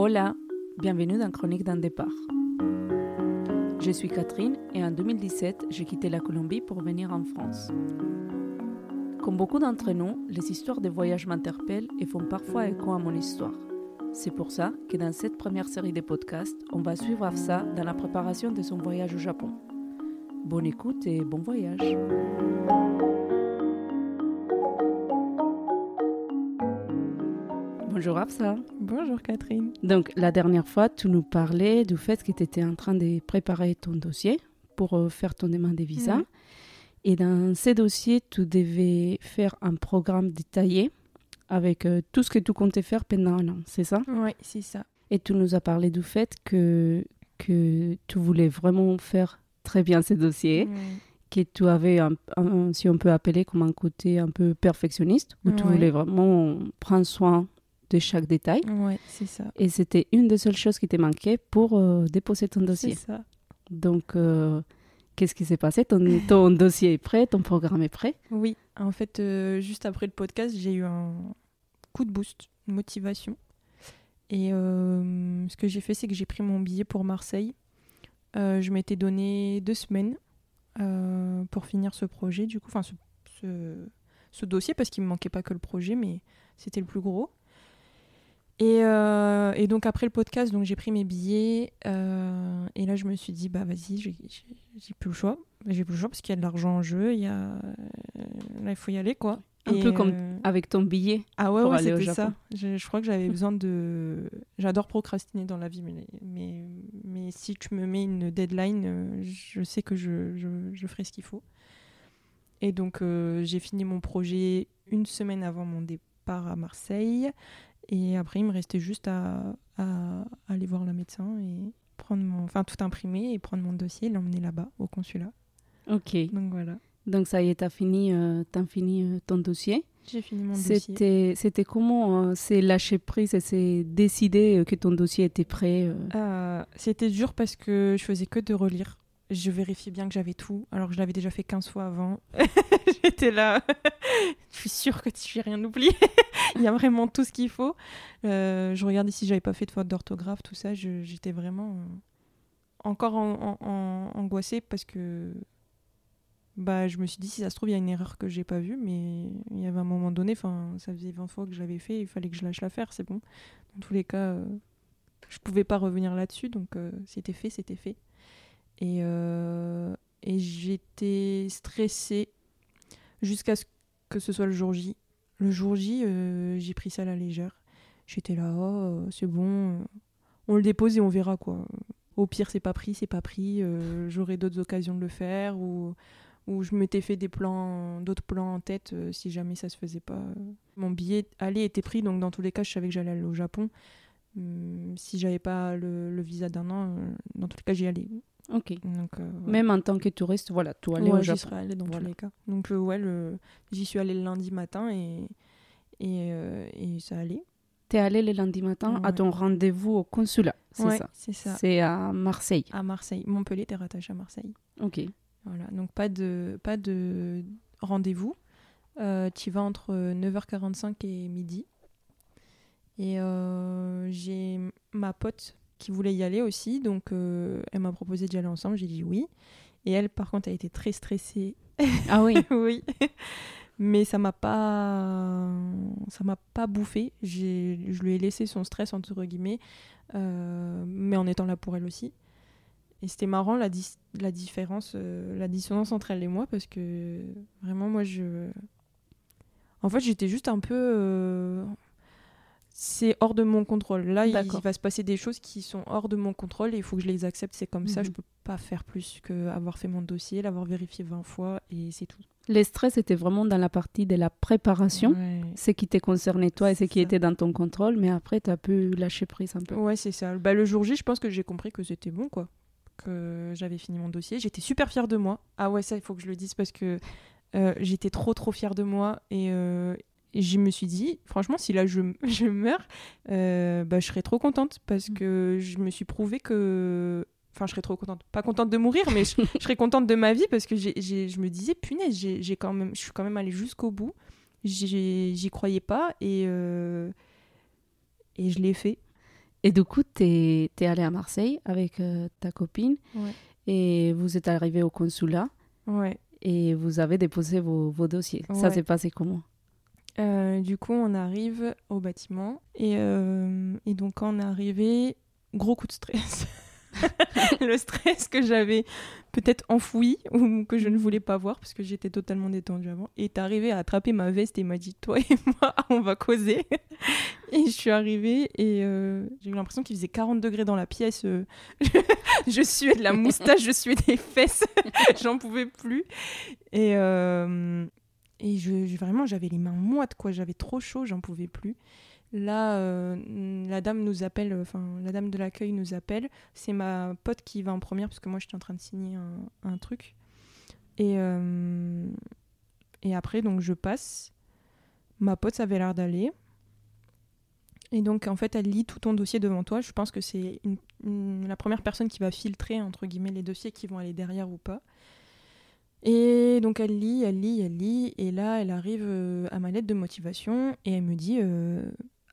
Hola, bienvenue dans Chronique d'un départ. Je suis Catherine et en 2017, j'ai quitté la Colombie pour venir en France. Comme beaucoup d'entre nous, les histoires de voyage m'interpellent et font parfois écho à mon histoire. C'est pour ça que dans cette première série de podcasts, on va suivre Afsa dans la préparation de son voyage au Japon. Bonne écoute et bon voyage. Bonjour Afsa. Bonjour Catherine. Donc la dernière fois, tu nous parlais du fait que tu étais en train de préparer ton dossier pour euh, faire ton demande de visa. Et dans ces dossiers, tu devais faire un programme détaillé avec euh, tout ce que tu comptais faire pendant un an, c'est ça? Oui, c'est ça. Et tu nous as parlé du fait que, que tu voulais vraiment faire très bien ces dossiers, que tu avais, un, un- si on peut appeler comme un côté un peu perfectionniste, où tu voulais vraiment prendre soin de chaque détail. Ouais, c'est ça. Et c'était une des seules choses qui te manquait pour euh, déposer ton C'est dossier. ça. Donc, euh, qu'est-ce qui s'est passé? Ton, ton dossier est prêt, ton programme est prêt? Oui, en fait, euh, juste après le podcast, j'ai eu un coup de boost, une motivation. Et ce que j'ai fait, c'est que j'ai pris mon billet pour Marseille. Je m'étais donné deux semaines pour finir ce projet, du coup, enfin ce, ce, ce dossier, parce qu'il me manquait pas que le projet, mais c'était le plus gros. Et, euh, et donc après le podcast, donc j'ai pris mes billets euh, et là je me suis dit bah vas-y, j'ai plus le choix, j'ai plus le choix parce qu'il y a de l'argent en jeu, il y a euh, là il faut y aller quoi. Un Et, peu comme euh, avec ton billet. ah ouais, pour ouais aller au c'était ça. Japon. Je, je crois que j'avais besoin de. J'adore procrastiner dans la vie, mais, mais, mais si tu me mets une deadline, je sais que je, je, je ferai ce qu'il faut. Et donc, j'ai fini mon projet une semaine avant mon départ à Marseille. Et après, il me restait juste à, à aller voir le médecin et prendre mon. Enfin, tout imprimer et prendre mon dossier et l'emmener là-bas, au consulat. Ok. Donc voilà. Donc, ça y est, tu as fini, euh, t'as fini euh, ton dossier. J'ai fini mon dossier. C'était, c'était comment euh, C'est lâcher prise et c'est décider euh, que ton dossier était prêt C'était dur parce que je faisais que de relire. Je vérifiais bien que j'avais tout, alors que je l'avais déjà fait 15 fois avant. J'étais là. je suis sûre que tu n'as rien oublié. Il y a vraiment tout ce qu'il faut. Euh, je regardais si j'avais pas fait de faute d'orthographe, tout ça. J'étais vraiment encore en- en- en- angoissée parce que bah, je me suis dit, si ça se trouve, il y a une erreur que j'ai pas vue, mais il y avait un moment donné, enfin, ça faisait 20 fois que je l'avais fait, il fallait que je lâche l'affaire, c'est bon. Dans tous les cas, euh, je pouvais pas revenir là-dessus, donc euh, c'était fait, c'était fait. Et, euh, et j'étais stressée jusqu'à ce que ce soit le jour J. Le jour J, euh, j'ai pris ça à la légère. J'étais là, oh, euh, c'est bon, on le dépose et on verra quoi. Au pire, c'est pas pris, c'est pas pris. euh, J'aurai d'autres occasions de le faire ou, je m'étais fait des plans, d'autres plans en tête si jamais ça se faisait pas. Mon billet aller était pris, donc dans tous les cas, je savais que j'allais aller au Japon. Hum, si j'avais pas le, visa d'un an, dans tous les cas, j'y allais. Ok. Donc, euh, ouais. Même en tant que touriste, voilà, tu allais Ouais, au j'y Japon. serais allée dans Voilà. tous les cas. Donc, euh, ouais, le- j'y suis allée le lundi matin et, et, euh, et ça allait. Tu es allé le lundi matin à ton rendez-vous au consulat, c'est ça C'est ça. C'est à Marseille. À Marseille. Montpellier était rattaché à Marseille. Ok. Voilà. Donc, pas de, pas de rendez-vous. Tu y vas entre 9h45 et midi. Et j'ai ma pote qui voulait y aller aussi. Donc, euh, elle m'a proposé d'y aller ensemble. J'ai dit oui. Et elle, par contre, a été très stressée Ah oui. oui. Mais ça m'a pas ça m'a pas bouffé. J'ai je lui ai laissé son stress entre guillemets, euh, mais en étant là pour elle aussi. Et c'était marrant la, dis- la différence, euh, la dissonance entre elle et moi parce que vraiment moi je en fait j'étais juste un peu c'est hors de mon contrôle. Là, il va se passer des choses qui sont hors de mon contrôle et il faut que je les accepte. C'est comme ça, Mhm. je peux pas faire plus que avoir fait mon dossier, l'avoir vérifié 20 fois et c'est tout. Le stress était vraiment dans la partie de la préparation, Ouais. ce qui te concernait toi et ce qui ça. était dans ton contrôle, mais après, tu as pu lâcher prise un peu. Ouais, c'est ça. Bah, le jour J, je pense que j'ai compris que c'était bon, quoi. Que j'avais fini mon dossier. J'étais super fière de moi. Ah ouais, ça, il faut que je le dise parce que euh, j'étais trop, trop fière de moi. Et, euh, et je me suis dit, franchement, si là je, je meurs, euh, bah, je serais trop contente parce que je me suis prouvé que. Enfin, je serais trop contente. Pas contente de mourir, mais je, je serais contente de ma vie parce que je me disais, punaise, j'ai quand même, je suis quand même allée jusqu'au bout. J'y croyais pas et, euh, et je l'ai fait. Et du coup, tu es, allé à Marseille avec euh, ta copine Ouais. et vous êtes arrivé au consulat Ouais. et vous avez déposé vos, vos dossiers. Ça s'est passé comment? Euh, du coup, on arrive au bâtiment et, euh, et donc quand on est arrivé, gros coup de stress. le stress que j'avais peut-être enfoui ou que je ne voulais pas voir parce que j'étais totalement détendue avant. Est arrivé à attraper ma veste et m'a dit Toi et moi, on va causer. et je suis arrivée et euh, j'ai eu l'impression qu'il faisait 40 degrés dans la pièce. euh. je suais de la moustache, je suais des fesses. J'en pouvais plus. Et, euh, et je, vraiment, j'avais les mains moites, quoi. J'avais trop chaud, j'en pouvais plus. Là, euh, la dame nous appelle, enfin, la dame de l'accueil nous appelle. C'est ma pote qui va en première, parce que moi, j'étais en train de signer un, truc. Et, euh, et après, donc, je passe. Ma pote, ça avait l'air d'aller. Et donc, en fait, elle lit tout ton dossier devant toi. Je pense que c'est la première personne qui va filtrer, entre guillemets, les dossiers qui vont aller derrière ou pas. Et donc elle lit, elle lit, elle lit, et là elle arrive euh, à ma lettre de motivation et elle me dit euh,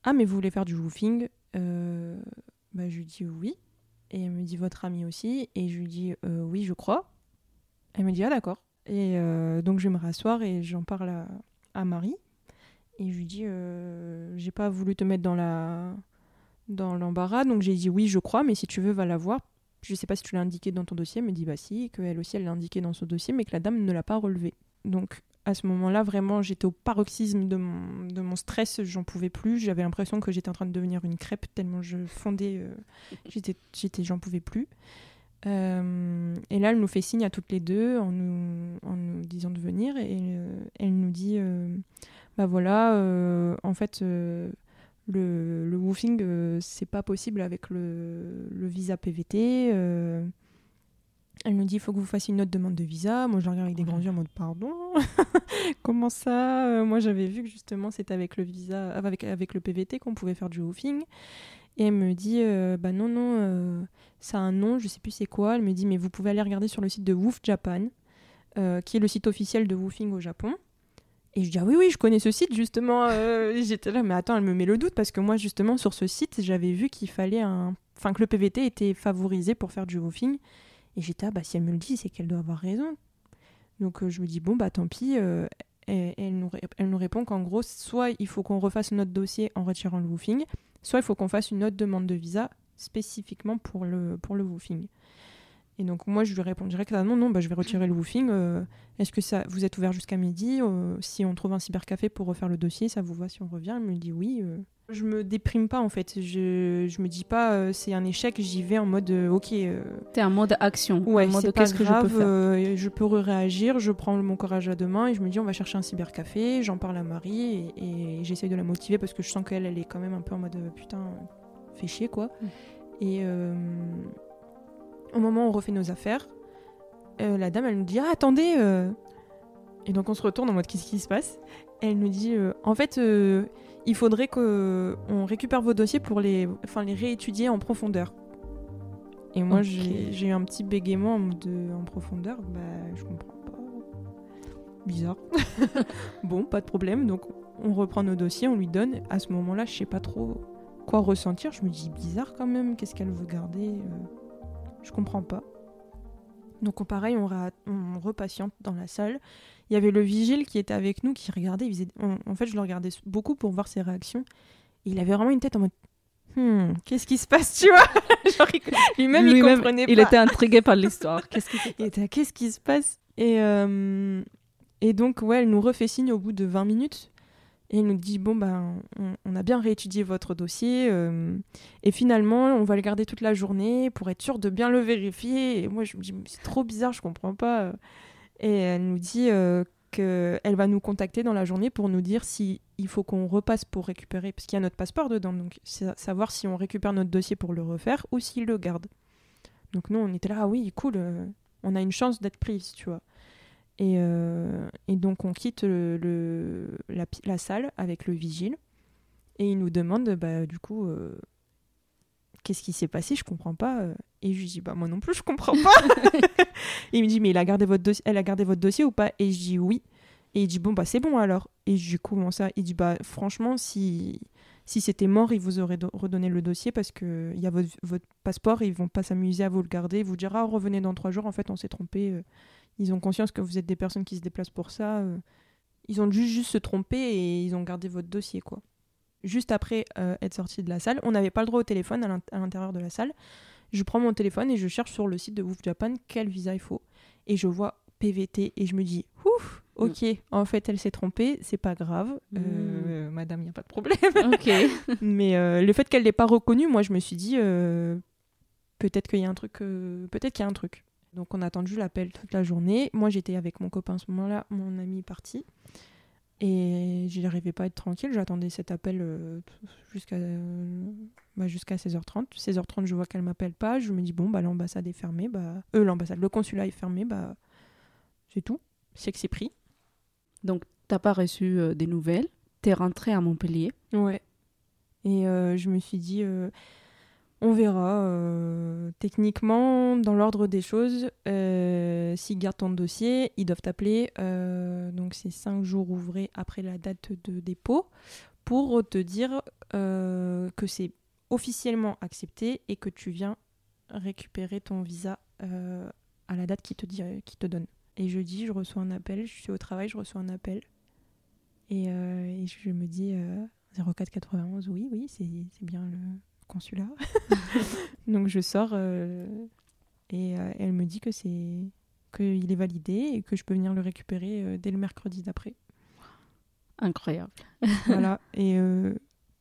Ah, mais vous voulez faire du woofing Euh, bah, Je lui dis oui. Et elle me dit Votre ami aussi? Et je lui dis Euh, Oui, je crois. Elle me dit Ah, d'accord. Et donc je vais me rasseoir et j'en parle à, à Marie. Et je lui dis J'ai pas voulu te mettre dans la dans l'embarras, donc j'ai dit oui, je crois, mais si tu veux, va la voir je sais pas si tu l'as indiqué dans ton dossier, me dit bah si, qu'elle aussi elle l'a indiqué dans son dossier, mais que la dame ne l'a pas relevé. Donc à ce moment-là, vraiment, j'étais au paroxysme de mon, de mon stress, j'en pouvais plus, j'avais l'impression que j'étais en train de devenir une crêpe tellement je fondais, euh, j'étais, j'étais, j'en pouvais plus. Euh, et là, elle nous fait signe à toutes les deux en nous, en nous disant de venir, et euh, elle nous dit bah voilà, en fait. Le, le woofing, euh, c'est pas possible avec le, le visa PVT. euh. Elle nous dit il faut que vous fassiez une autre demande de visa. Moi, je la regarde avec des grands yeux en mode pardon? Comment ça? Euh, Moi, j'avais vu que justement, c'était avec le visa, avec, avec le PVT qu'on pouvait faire du woofing. Et elle me dit bah non, non, ça a un nom, je sais plus c'est quoi. Elle me dit mais vous pouvez aller regarder sur le site de Woof Japan, qui est le site officiel de woofing au Japon. Et je dis, ah oui, oui, je connais ce site, justement. Euh, J'étais là, mais attends, elle me met le doute, parce que moi, justement, sur ce site, j'avais vu qu'il fallait un. Enfin, que le PVT était favorisé pour faire du woofing. Et j'étais, ah bah, si elle me le dit, c'est qu'elle doit avoir raison. Donc, euh, je me dis, bon, bah, tant pis. euh, elle nous répond qu'en gros, soit il faut qu'on refasse notre dossier en retirant le woofing, soit il faut qu'on fasse une autre demande de visa spécifiquement pour le, pour le woofing. Et donc moi je lui réponds direct ah non non bah je vais retirer le woofing. euh, Est-ce que ça vous êtes ouvert jusqu'à midi euh, Si on trouve un cybercafé pour refaire le dossier, ça vous va si on revient? Elle me dit oui. euh. Je me déprime pas en fait. Je je me dis pas euh, c'est un échec. J'y vais en mode ok. T'es en mode action. Ouais, c'est pas qu'est-ce que je grave, peux faire je peux réagir, je prends mon courage à deux mains et je me dis on va chercher un cybercafé, j'en parle à Marie et, et j'essaye de la motiver parce que je sens qu'elle elle est quand même un peu en mode putain fais chier quoi. Mm. Et au moment où on refait nos affaires, euh, la dame elle nous dit ah attendez euh. et donc on se retourne en mode qu'est-ce qui se passe? Elle nous dit euh, en fait il faudrait que on récupère vos dossiers pour les enfin les réétudier en profondeur. Et moi, j'ai eu un petit bégaiement euh, en profondeur. Bah, je comprends pas. Bizarre. bon, pas de problème. Donc, on reprend nos dossiers, on lui donne. À ce moment-là, je sais pas trop quoi ressentir. Je me dis bizarre quand même. Qu'est-ce qu'elle veut garder Je comprends pas. Donc, on- pareil, on, ra- on repatiente dans la salle. Il y avait le vigile qui était avec nous, qui regardait. Il faisait... on- en fait, je le regardais beaucoup pour voir ses réactions. Et il avait vraiment une tête en mode Hmm, qu'est-ce qui se passe, tu vois? Il- Lui-même, il comprenait il pas. était intrigué par l'histoire. Qu'est-ce qui Il était là, qu'est-ce qui se passe? Et, euh, et donc, ouais, elle nous refait signe au bout de 20 minutes. Et elle nous dit, bon, ben, on, a bien réétudié votre dossier. euh, et finalement, on va le garder toute la journée pour être sûr de bien le vérifier. Et moi, je me dis, c'est trop bizarre, je comprends pas. Et elle nous dit euh, qu'elle va nous contacter dans la journée pour nous dire si il faut qu'on repasse pour récupérer, parce qu'il y a notre passeport dedans. Donc, savoir si on récupère notre dossier pour le refaire ou s'il le garde. Donc, nous, on était là, ah oui, cool. euh, on a une chance d'être prise, tu vois. Et, euh, et donc on quitte le, le- la, salle avec le vigile et il nous demande bah, du coup euh, qu'est-ce qui s'est passé, je comprends pas. euh. Et je lui dis bah moi non plus je comprends pas. et il me dit mais il a gardé votre dossier, elle a gardé votre dossier ou pas? Et je dis oui. Et il dit bon bah c'est bon alors. Et je lui commence ça? Il dit bah franchement si Si c'était mort, ils vous auraient redonné le dossier parce que il y a votre, votre passeport, ils vont pas s'amuser à vous le garder, vous dire ah revenez dans trois jours. En fait, on s'est trompé. Euh. Ils ont conscience que vous êtes des personnes qui se déplacent pour ça. Euh. Ils ont juste, juste se tromper et ils ont gardé votre dossier quoi. Juste après être sorti de la salle, on n'avait pas le droit au téléphone à l'intérieur de la salle. Je prends mon téléphone et je cherche sur le site de Woof Japan quel visa il faut. Et je vois PVT et je me dis, ouf, ok, mm. en fait elle s'est trompée, c'est pas grave, euh, mm. madame, il n'y a pas de problème. Mais euh, le fait qu'elle l'ait pas reconnu, moi je me suis dit, euh, peut-être qu'il y a un truc, peut-être qu'il y a un truc. Donc on a attendu l'appel toute la journée. Moi j'étais avec mon copain à ce moment-là, mon ami est parti. Et je n'arrivais pas à être tranquille, j'attendais cet appel jusqu'à bah, jusqu'à 16h30. 16h30, je vois qu'elle m'appelle pas, je me dis bon bah l'ambassade est fermée, bah euh, l'ambassade, le consulat est fermé, bah c'est tout, c'est que c'est pris. Donc, t'as pas reçu euh, des nouvelles, t'es rentré à Montpellier. Ouais. Et euh, je me suis dit, euh, on verra. techniquement, dans l'ordre des choses, s'ils gardent ton dossier, ils doivent t'appeler. donc, c'est cinq jours ouvrés après la date de dépôt pour te dire que c'est officiellement accepté et que tu viens récupérer ton visa à la date qui te, qui te donne. Et jeudi, je reçois un appel, je suis au travail, je reçois un appel. Et, euh, je me dis euh, 0491, oui, oui, c'est bien le consulat. Donc je sors euh, et euh, elle me dit que c'est qu'il est validé et que je peux venir le récupérer dès le mercredi d'après. Incroyable. voilà. Et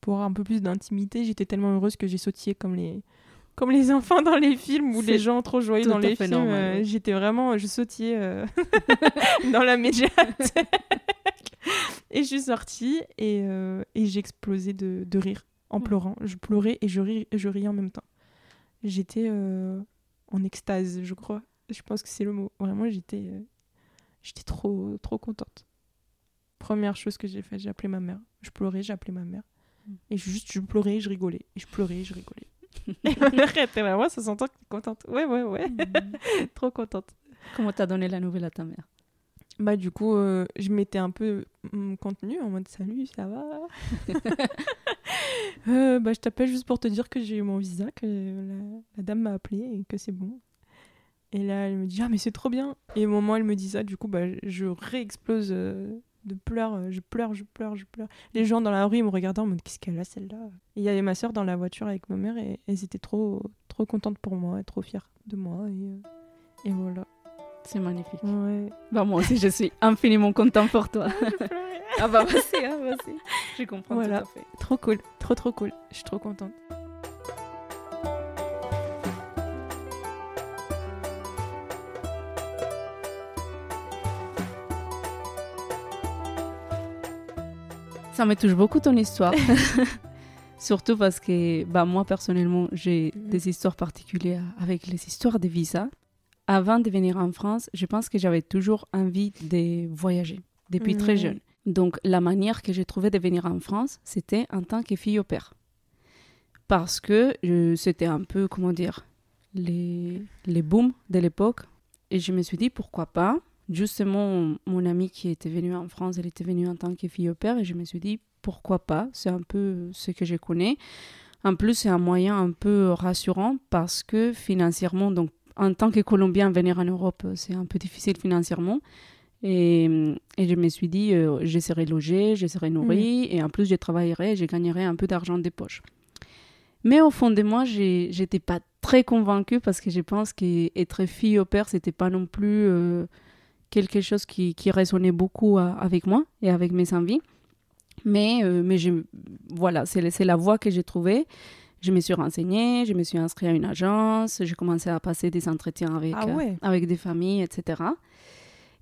pour un peu plus d'intimité, j'étais tellement heureuse que j'ai sautillé comme les comme les enfants dans les films ou les gens trop joyeux dans les films. Euh, j'étais vraiment, je sautillais euh, dans la médiathèque. et je suis sortie et, euh, et j'ai explosé de, de, rire en mm. pleurant. Je pleurais et je, ris, je riais en même temps. J'étais en extase, je crois. Je pense que c'est le mot. Vraiment, j'étais j'étais trop, trop contente. Première chose que j'ai faite, j'ai appelé ma mère. Je pleurais, j'ai appelé ma mère. Mm. Et juste, je pleurais, je rigolais. Et je pleurais, je rigolais. ma mère était là, ça s'entend contente. Ouais, ouais, ouais. Mm. Trop contente. Comment t'as donné la nouvelle à ta mère? Bah, du coup, euh, je m'étais un peu contenue en mode salut, ça va? euh, Bah, je t'appelle juste pour te dire que j'ai eu mon visa, que la, dame m'a appelé et que c'est bon. Et là, elle me dit, ah, mais c'est trop bien. Et au moment où elle me dit ça, du coup, bah, je réexplose. Euh, de pleurs, euh, je pleure, je pleure, je pleure. Les gens dans la rue ils me regardaient en mode qu'est-ce qu'elle a celle-là? Il y avait ma soeur dans la voiture avec ma mère et elles étaient trop, trop contentes pour moi, et trop fières de moi et, euh, et voilà. C'est magnifique. Ouais. Bah moi aussi je suis infiniment content pour toi. ah bah vas-y, hein, vas-y. Je comprends voilà. tout à fait. Trop cool, trop trop cool. Je suis trop contente. Ça me touche beaucoup ton histoire. Surtout parce que bah, moi, personnellement, j'ai mhm. des histoires particulières avec les histoires des visas. Avant de venir en France, je pense que j'avais toujours envie de voyager depuis très jeune. Donc, la manière que j'ai trouvé de venir en France, c'était en tant que fille au père. Parce que c'était un peu, comment dire, les, les booms de l'époque. Et je me suis dit, pourquoi pas? Justement, mon amie qui était venue en France, elle était venue en tant que fille au père et je me suis dit pourquoi pas, c'est un peu ce que je connais. En plus, c'est un moyen un peu rassurant parce que financièrement, donc en tant que Colombien, venir en Europe, c'est un peu difficile financièrement. Et, et je me suis dit, euh, je serai logée, je serai nourrie, et en plus, je travaillerai, je gagnerai un peu d'argent des poches. Mais au fond de moi, j'étais pas très convaincue parce que je pense qu'être fille au père, c'était pas non plus euh, quelque chose qui, qui résonnait beaucoup avec moi et avec mes envies. Mais, euh, mais je, voilà, c'est la voie que j'ai trouvée. Je me suis renseignée, je me suis inscrite à une agence, j'ai commencé à passer des entretiens avec, ah euh, avec des familles, etc.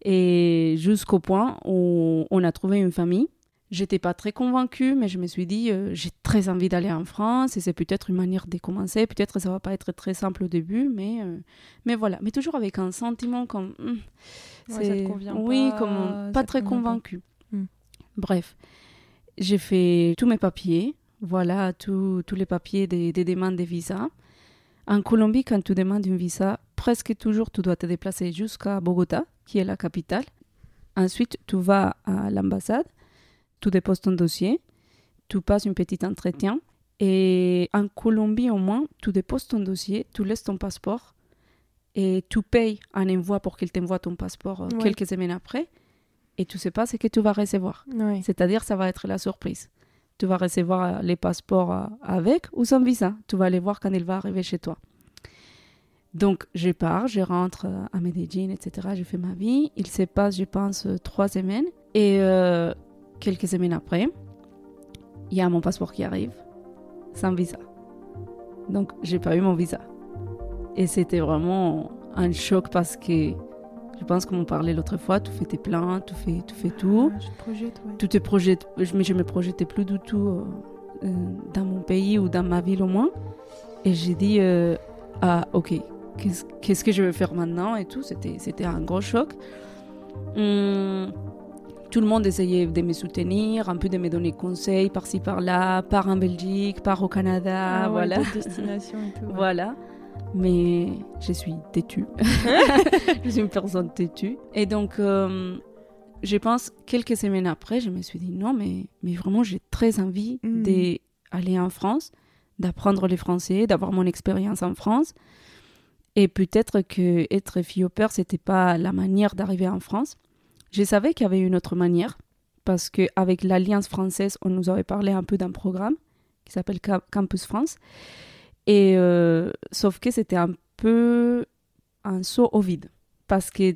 Et jusqu'au point où on a trouvé une famille. J'étais pas très convaincue, mais je me suis dit, j'ai très envie d'aller en France et c'est peut-être une manière de commencer. Peut-être ça va pas être très simple au début, mais, mais voilà. Mais toujours avec un sentiment comme. Hmm, c'est convient oui, pas, comme pas très convaincu. Hmm. Bref, j'ai fait tous mes papiers, voilà, tous les papiers des, demandes de visa. En Colombie, quand tu demandes un visa, presque toujours tu dois te déplacer jusqu'à Bogota, qui est la capitale. Ensuite, tu vas à l'ambassade, tu déposes ton dossier, tu passes un petit entretien. Et en Colombie, au moins, tu déposes ton dossier, tu laisses ton passeport et tu payes un envoi pour qu'il t'envoie ton passeport euh, Ouais. quelques semaines après. Et tu sais pas ce que tu vas recevoir. Ouais. C'est-à-dire, ça va être la surprise. Tu vas recevoir les passeports euh, avec ou sans visa. Tu vas les voir quand il va arriver chez toi. Donc, je pars, je rentre euh, à Medellin, etc. Je fais ma vie. Il se passe, je pense, euh, trois semaines. Et euh, quelques semaines après, il y a mon passeport qui arrive sans visa. Donc, j'ai pas eu mon visa. Et c'était vraiment un choc parce que je pense qu'on parlait l'autre fois, tu fais tes plans, tu fais, tu fais tout Ah, tu te projettes, ouais. tout projette, je, mais je me projetais plus du tout euh, dans mon pays ou dans ma ville au moins. Et j'ai dit, euh, ah ok, qu'est-ce que je vais faire maintenant et tout. C'était c'était un gros choc. Hum, tout le monde essayait de me soutenir, un peu de me donner conseils par-ci par-là, part en Belgique, part au Canada, Ah voilà. d'autres destinations et tout. ouais. Voilà. Mais je suis têtue. je suis une personne têtue. Et donc, euh, je pense, quelques semaines après, je me suis dit non, mais, mais vraiment, j'ai très envie Mm. d'aller en France, d'apprendre le français, d'avoir mon expérience en France. Et peut-être que être fille au père, c'était pas la manière d'arriver en France. Je savais qu'il y avait une autre manière, parce qu'avec l'Alliance française, on nous avait parlé un peu d'un programme qui s'appelle Ca- Campus France. Et euh, sauf que c'était un peu un saut au vide, parce que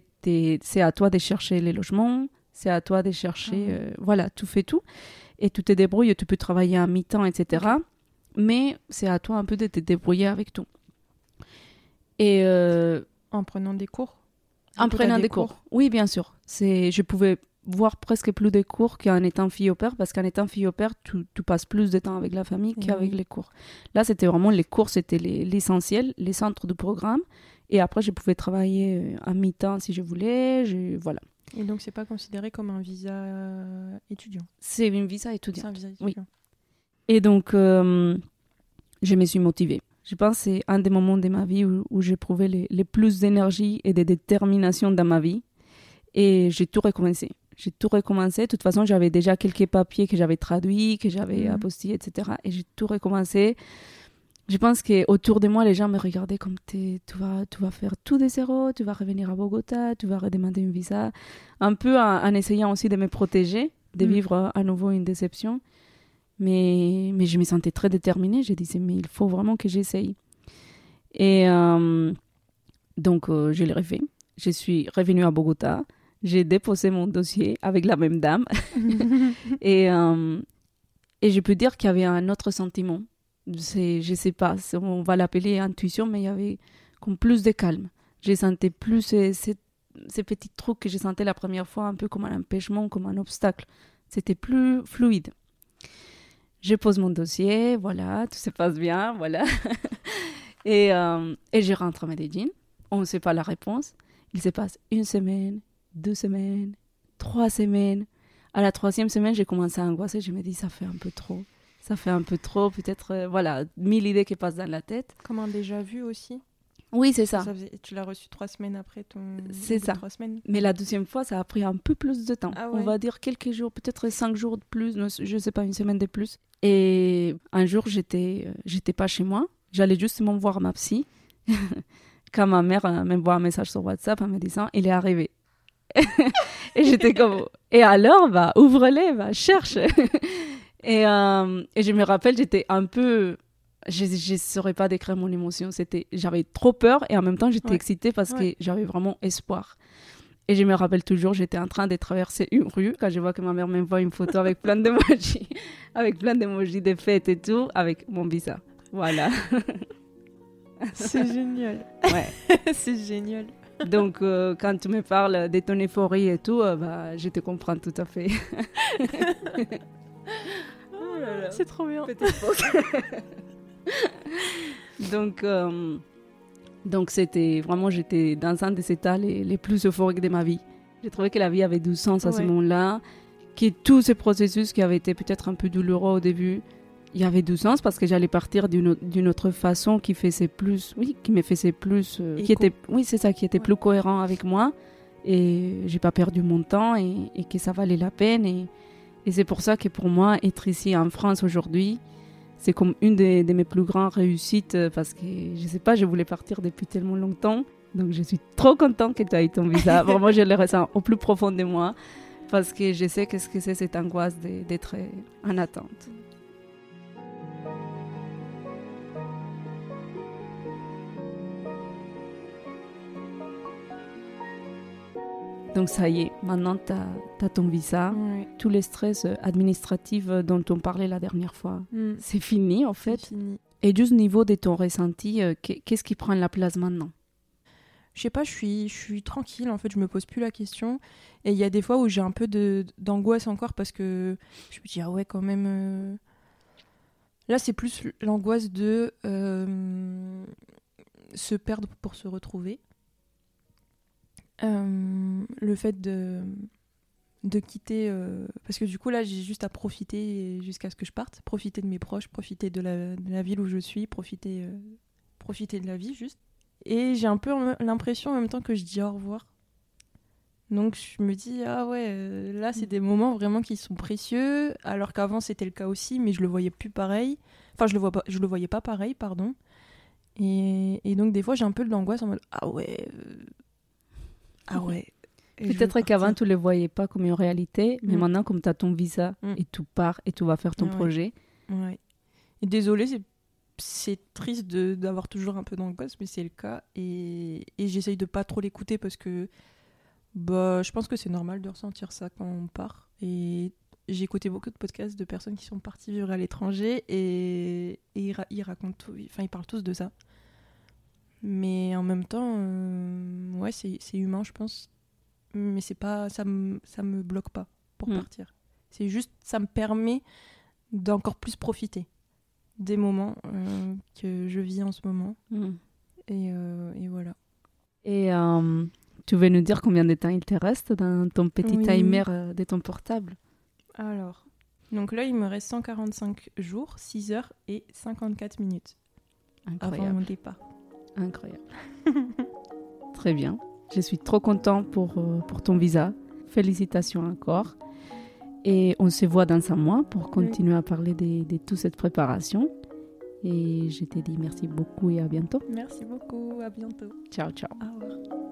c'est à toi de chercher les logements, c'est à toi de chercher, Ah euh, voilà, tu fais tout, et tu te débrouilles, tu peux travailler à mi-temps, etc. Mais c'est à toi un peu de te débrouiller avec tout. Et euh, En prenant des cours en prenant des cours. Oui, bien sûr. C'est, je pouvais voir presque plus de cours qu'en étant fille au père, parce qu'en étant fille au père, tu, tu passes plus de temps avec la famille Eh qu'avec oui. les cours. Là, c'était vraiment les cours, c'était les- l'essentiel, les centres du programme. Et après, je pouvais travailler euh, à mi-temps si je voulais. Je, voilà. Et donc, c'est pas considéré comme un visa euh, étudiant? C'est une visa C'est étudiante. un visa Oui. étudiant. Et donc, euh, je me suis motivée. Je pense que c'est un des moments de ma vie où, où j'ai prouvé les, les plus d'énergie et de détermination dans ma vie. Et j'ai tout recommencé. J'ai tout recommencé. De toute façon, j'avais déjà quelques papiers que j'avais traduits, que j'avais Mhm. apostillés, etc. Et j'ai tout recommencé. Je pense qu'autour de moi, les gens me regardaient comme tu vas, tu vas faire tout de zéro, tu vas revenir à Bogota, tu vas redemander une visa. Un peu en, en essayant aussi de me protéger, de Mhm. vivre à nouveau une déception. Mais, mais je me sentais très déterminée. Je disais, mais il faut vraiment que j'essaye. Et euh, donc, euh, je l'ai refait. Je suis revenue à Bogota. J'ai déposé mon dossier avec la même dame. et, euh, et je peux dire qu'il y avait un autre sentiment. Je sais pas, on va l'appeler intuition, mais il y avait comme plus de calme. Je sentais plus ces, ces, ces petits trucs que je sentais la première fois un peu comme un empêchement, comme un obstacle. C'était plus fluide. Je pose mon dossier, voilà, tout se passe bien, voilà. et, euh, et je rentre à Medellin. On ne sait pas la réponse. Il se passe une semaine, deux semaines, trois semaines. À la troisième semaine, j'ai commencé à angoisser. Je me dis, ça fait un peu trop. Ça fait un peu trop. Peut-être, euh, voilà, mille idées qui passent dans la tête. Comme déjà vu aussi? Oui, c'est ça. Ça faisait- tu l'as reçu trois semaines après ton. C'est ça. Trois semaines. Mais la deuxième fois, ça a pris un peu plus de temps. Ah On va dire quelques jours, peut-être cinq jours de plus, ne- je sais pas, une semaine de plus. Et un jour, j'étais, euh, j'étais pas chez moi. J'allais justement voir ma psy. Quand ma mère euh, m'envoie un message sur WhatsApp en me disant, il est arrivé. et j'étais comme, et alors, bah, ouvre-les, bah, cherche. et, euh, et je me rappelle, j'étais un peu, je ne saurais pas décrire mon émotion. C'était, j'avais trop peur et en même temps, j'étais Ouais. excitée parce Ouais. que j'avais vraiment espoir. Et je me rappelle toujours, j'étais en train de traverser une rue quand je vois que ma mère m'envoie une photo avec plein d'emojis, avec plein d'emojis de fêtes et tout, avec mon visa. Voilà. C'est génial. Ouais. c'est génial. Donc, euh, quand tu me parles de ton euphorie et tout, euh, bah, je te comprends tout à fait. oh là là. C'est trop bien. Donc, euh, donc c'était vraiment, j'étais dans un des états les, les plus euphoriques de ma vie. J'ai trouvé que la vie avait du sens à ce moment-là, que tous ces processus qui avaient été peut-être un peu douloureux au début, il y avait du sens parce que j'allais partir d'une au- d'une autre façon qui faisait plus, oui, qui me faisait plus, euh, qui était, oui, c'est ça, qui était Ouais. plus cohérent avec moi et j'ai pas perdu mon temps et, et que ça valait la peine et, Et c'est pour ça que pour moi, être ici en France aujourd'hui, c'est comme une de, de, mes plus grandes réussites euh, parce que je sais pas, je voulais partir depuis tellement longtemps. Donc je suis trop contente que tu aies ton visa. Vraiment, je le ressens au plus profond de moi parce que je sais qu'est-ce que c'est cette angoisse d'être en attente. Donc ça y est, maintenant tu as, ton visa, tous les stress administratifs dont on parlait la dernière fois, Mm. c'est fini en fait. Fini. Et juste au niveau de ton ressenti, euh, qu'est- qu'est-ce qui prend la place maintenant? Je sais pas, je suis, je suis tranquille, en fait, je me pose plus la question. Et il y a des fois où j'ai un peu d'angoisse encore parce que je me dis, ah ouais, quand même. euh, Là, c'est plus l'angoisse de euh, se perdre pour se retrouver. Euh, le fait de, de quitter. euh, Parce que du coup, là, j'ai juste à profiter jusqu'à ce que je parte. Profiter de mes proches, profiter de la, de la ville où je suis, profiter, euh, profiter de la vie juste. Et j'ai un peu l'impression en même temps que je dis au revoir. Donc je me dis, ah ouais, là c'est des moments vraiment qui sont précieux, alors qu'avant c'était le cas aussi, mais je le voyais plus pareil. Enfin, je le, vois pas, je le voyais pas pareil, pardon. Et, et donc des fois j'ai un peu de l'angoisse en mode, ah ouais, ah ouais. Peut-être qu'avant tu ne le voyais pas comme une réalité, mais Mm. maintenant comme tu as ton visa Mm. et tu pars et tu vas faire ton ouais. projet, Ouais. Et désolé, c'est triste d'avoir toujours un peu d'angoisse, mais c'est le cas. Et, et j'essaye de pas trop l'écouter parce que bah, je pense que c'est normal de ressentir ça quand on part. Et j'ai écouté beaucoup de podcasts de personnes qui sont parties vivre à l'étranger et, et ils, ra- ils racontent enfin ils parlent tous de ça. Mais en même temps, euh, ouais, c'est humain, je pense. Mais c'est pas, ça me, ça me bloque pas pour Mm. partir. C'est juste, ça me permet d'encore plus profiter des moments euh, que je vis en ce moment. Mm. Et, euh, et voilà. Et tu veux nous dire combien de temps il te reste dans ton petit Oui. timer de ton portable? Alors, donc là, il me reste 145 jours, 6 heures et 54 minutes avant Incroyable. mon départ. Incroyable. Très bien. Je suis trop content pour, euh, pour ton visa. Félicitations encore. Et on se voit dans un mois pour continuer à parler de, de toute cette préparation. Et je te dis merci beaucoup et à bientôt. Merci beaucoup, à bientôt. Ciao, ciao. Au revoir.